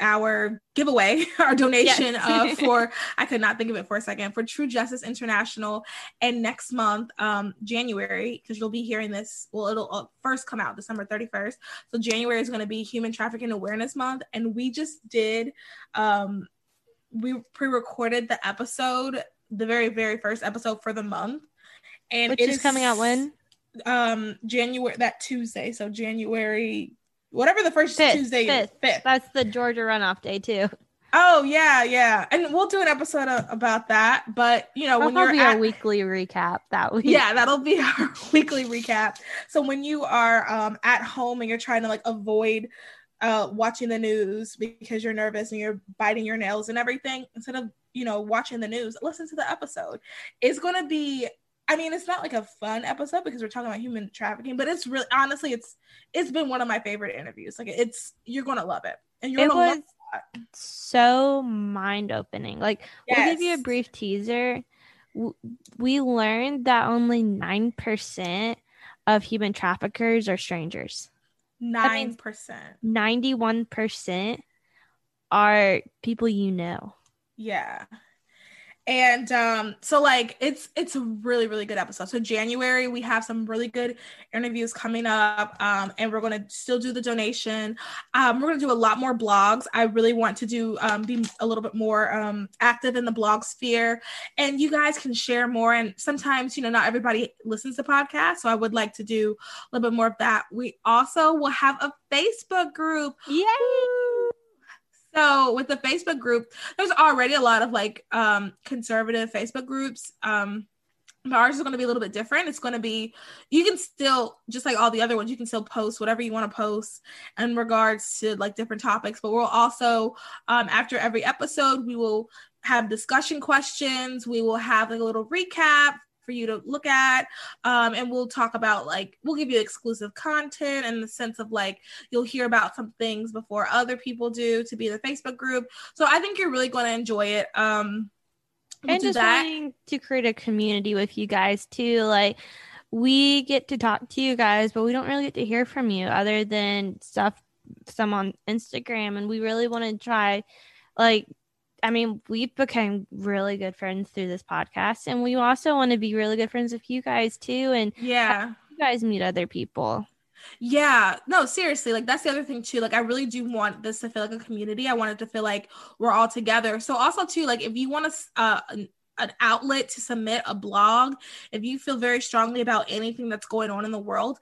our giveaway, our donation yes. uh, for, I could not think of it for a second, for True Justice International. And next month, um, January, because you'll be hearing this, well, it'll uh, first come out December 31st. So January is going to be Human Trafficking Awareness Month. And we just did, um, we pre recorded the episode, the very, very first episode for the month. And Which is, is coming out when? Um, January, that Tuesday. So January whatever the first fifth, Tuesday fifth. Fifth. That's the Georgia runoff day too. Oh yeah, yeah, and we'll do an episode about that. But you know, that'll when you're be at, our weekly recap that week. Yeah, that'll be our weekly recap. So when you are um, at home and you're trying to like avoid uh, watching the news because you're nervous and you're biting your nails and everything, instead of you know watching the news, listen to the episode. It's gonna be I mean, it's not like a fun episode because we're talking about human trafficking, but it's really honestly, it's it's been one of my favorite interviews. Like it's you're gonna love it, and you're it gonna was love so mind opening. Like yes. we'll give you a brief teaser. We learned that only nine percent of human traffickers are strangers. Nine percent. Ninety-one percent are people you know. Yeah and um so like it's it's a really really good episode. So january we have some really good interviews coming up um and we're to still do the donation. Um we're to do a lot more blogs. I really want to do um be a little bit more um active in the blog sphere. And you guys can share more. And sometimes you know not everybody listens to podcasts so i would like to do a little bit more of that. We also will have a facebook group. Yay so with the Facebook group, there's already a lot of like um conservative Facebook groups. Um but ours is going to be a little bit different. It's going to be, you can still, just like all the other ones, you can still post whatever you want to post in regards to like different topics. But we'll also, um, after every episode, we will have discussion questions. We will have like a little recap for you to look at. Um, and we'll talk about like we'll give you exclusive content in the sense of like you'll hear about some things before other people do to be in the Facebook group. So I think you're really going to enjoy it. Um, we'll and just that. wanting to create a community with you guys too, like we get to talk to you guys, but we don't really get to hear from you other than stuff some on Instagram. And we really want to try like I mean, we've become really good friends through this podcast, and we also want to be really good friends with you guys too. And yeah, you guys meet other people. Yeah, no, seriously, like that's the other thing too. Like, I really do want this to feel like a community. I want it to feel like we're all together. So, also too, like if you want to, uh, an, an outlet to submit a blog, if you feel very strongly about anything that's going on in the world,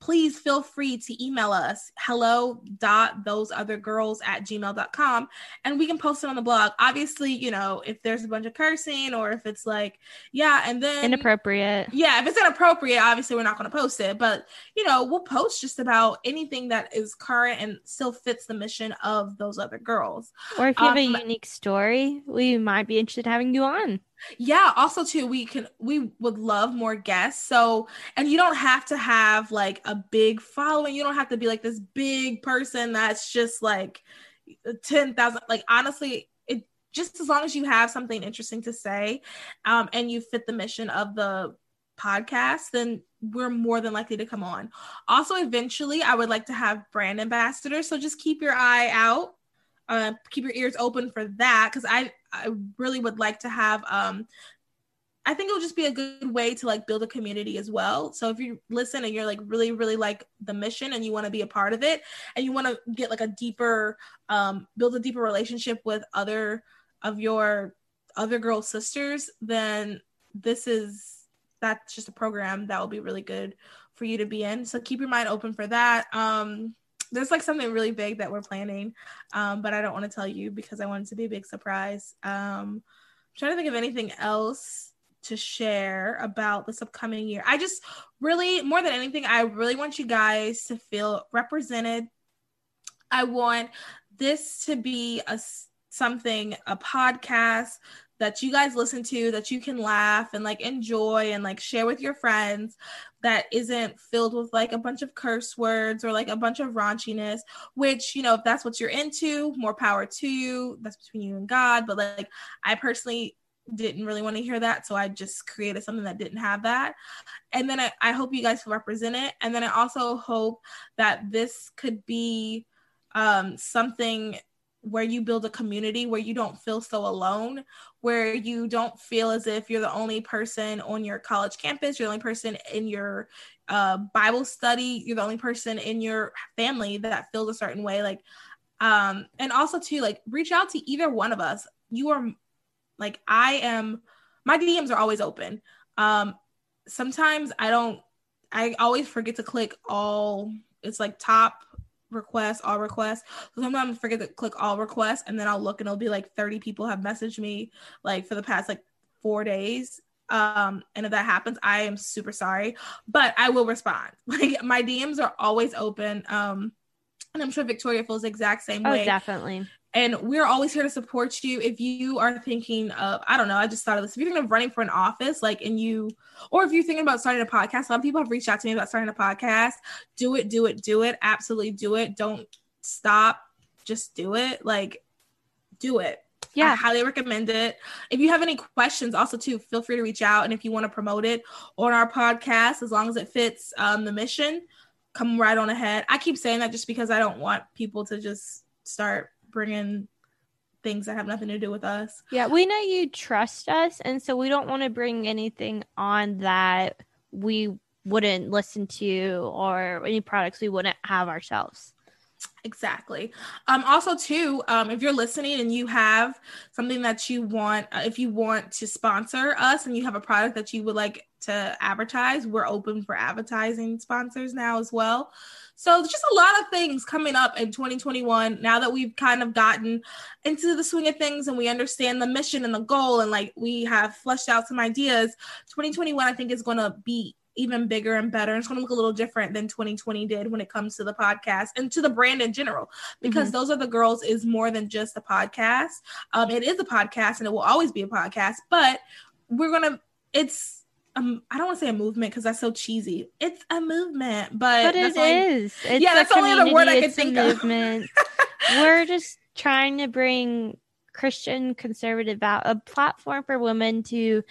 please feel free to email us hello dot those other girls at gmail.com and we can post it on the blog. Obviously you know if there's a bunch of cursing or if it's like yeah and then inappropriate. Yeah if it's inappropriate obviously we're not going to post it but you know we'll post just about anything that is current and still fits the mission of those other girls. Or if you have um, a unique story we might be interested in having you on yeah also too we can we would love more guests so and you don't have to have like a big following you don't have to be like this big person that's just like 10,000 like honestly it just as long as you have something interesting to say um and you fit the mission of the podcast then we're more than likely to come on. Also eventually i would like to have brand ambassadors so just keep your eye out uh, keep your ears open for that because I I really would like to have um I think it'll just be a good way to like build a community as well. So if you listen and you're like really, really like the mission and you want to be a part of it and you want to get like a deeper, um, build a deeper relationship with other of your other girl sisters, then this is that's just a program that will be really good for you to be in. So keep your mind open for that. Um, there's like something really big that we're planning, um, but I don't want to tell you because I want it to be a big surprise. Um, I'm trying to think of anything else to share about this upcoming year. I just really, more than anything, I really want you guys to feel represented I want this to be a something, a podcast that you guys listen to that you can laugh and like enjoy and like share with your friends that isn't filled with like a bunch of curse words or like a bunch of raunchiness which you know if that's what you're into more power to you. That's between you and god. But like i personally didn't really want to hear that so i just created something that didn't have that. And then i, I hope you guys represent it. And then i also hope that this could be um, something where you build a community where you don't feel so alone, where you don't feel as if you're the only person on your college campus, you're the only person in your uh, Bible study, you're the only person in your family that feels a certain way. Like, um, and also too, like, reach out to either one of us. You are like, I am, my DMs are always open. Um, sometimes I don't, I always forget to click all, it's like top requests, all requests. So sometimes I forget to click all requests and then I'll look and it'll be like 30 people have messaged me like for the past like four days. Um, and if that happens, I am super sorry, but I will respond. Like my DMs are always open. Um, and I'm sure Victoria feels the exact same oh, way. definitely. And we're always here to support you. If you are thinking of, I don't know, I just thought of this. If you're thinking of running for an office, like, and you, or if you're thinking about starting a podcast, a lot of people have reached out to me about starting a podcast. Do it, do it, do it. Absolutely do it. Don't stop. Just do it. Like, do it. Yeah. I highly recommend it. If you have any questions, also too, feel free to reach out. And if you want to promote it on our podcast, as long as it fits um, the mission, come right on ahead. I keep saying that just because I don't want people to just start bringing things that have nothing to do with us. Yeah, we know you trust us, and so we don't want to bring anything on that we wouldn't listen to or any products we wouldn't have ourselves. Exactly. Um, also, too, um, if you're listening and you have something that you want, uh, if you want to sponsor us and you have a product that you would like to advertise, we're open for advertising sponsors now as well. So just a lot of things coming up in 2021 now that we've kind of gotten into the swing of things and we understand the mission and the goal and like we have fleshed out some ideas. 2021 I think is going to be even bigger and better. It's going to look a little different than 2020 did when it comes to the podcast and to the brand in general, because mm-hmm. those other girls is more than just a podcast. Um, it is a podcast and it will always be a podcast, but we're going to, it's, um, I don't want to say a movement because that's so cheesy. It's a movement, but, but it is. It's yeah, that's only the word I can think movement. We're just trying to bring Christian conservative a platform for women to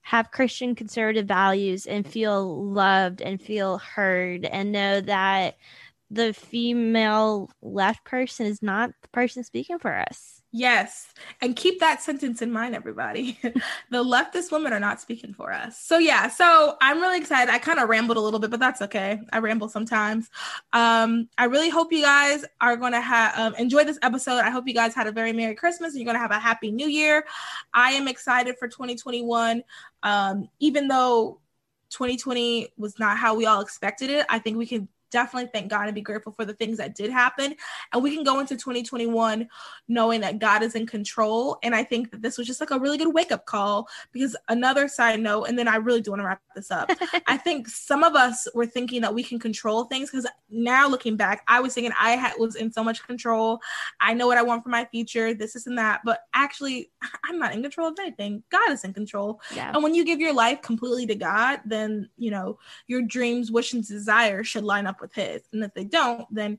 have Christian conservative values and feel loved and feel heard and know that the female left person is not the person speaking for us. Yes. And keep that sentence in mind, everybody. the leftist women are not speaking for us. So, yeah. So, I'm really excited. I kind of rambled a little bit, but that's okay. I ramble sometimes. Um, I really hope you guys are going to have um, enjoy this episode. I hope you guys had a very Merry Christmas and you're going to have a Happy New Year. I am excited for 2021. Um, even though 2020 was not how we all expected it, I think we can definitely thank God and be grateful for the things that did happen. And we can go into 2021 knowing that God is in control. And I think that this was just like a really good wake up call because another side note, and then I really do want to wrap this up. I think some of us were thinking that we can control things because now looking back, I was thinking I had, was in so much control. I know what I want for my future, this, this, and that. But actually, I'm not in control of anything. God is in control. Yeah. And when you give your life completely to God, then, you know, your dreams, wishes, desires should line up with his. And if they don't, then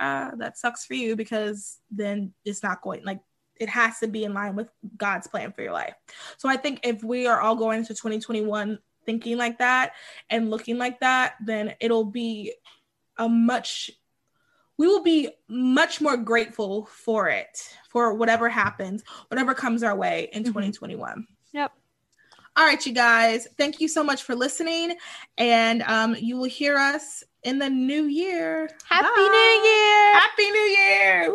uh, that sucks for you because then it's not going like it has to be in line with God's plan for your life. So I think if we are all going into 2021 thinking like that and looking like that, then it'll be a much we will be much more grateful for it, for whatever happens, whatever comes our way in mm-hmm. 2021. Yep. All right, you guys. Thank you so much for listening. And um, you will hear us in the new year. Happy Bye. New Year! Happy New Year!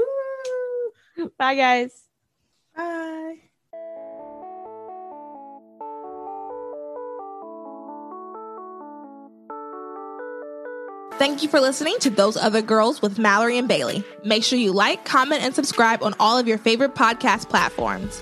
Woo. Bye, guys. Bye. Thank you for listening to Those Other Girls with Mallory and Bailey. Make sure you like, comment, and subscribe on all of your favorite podcast platforms.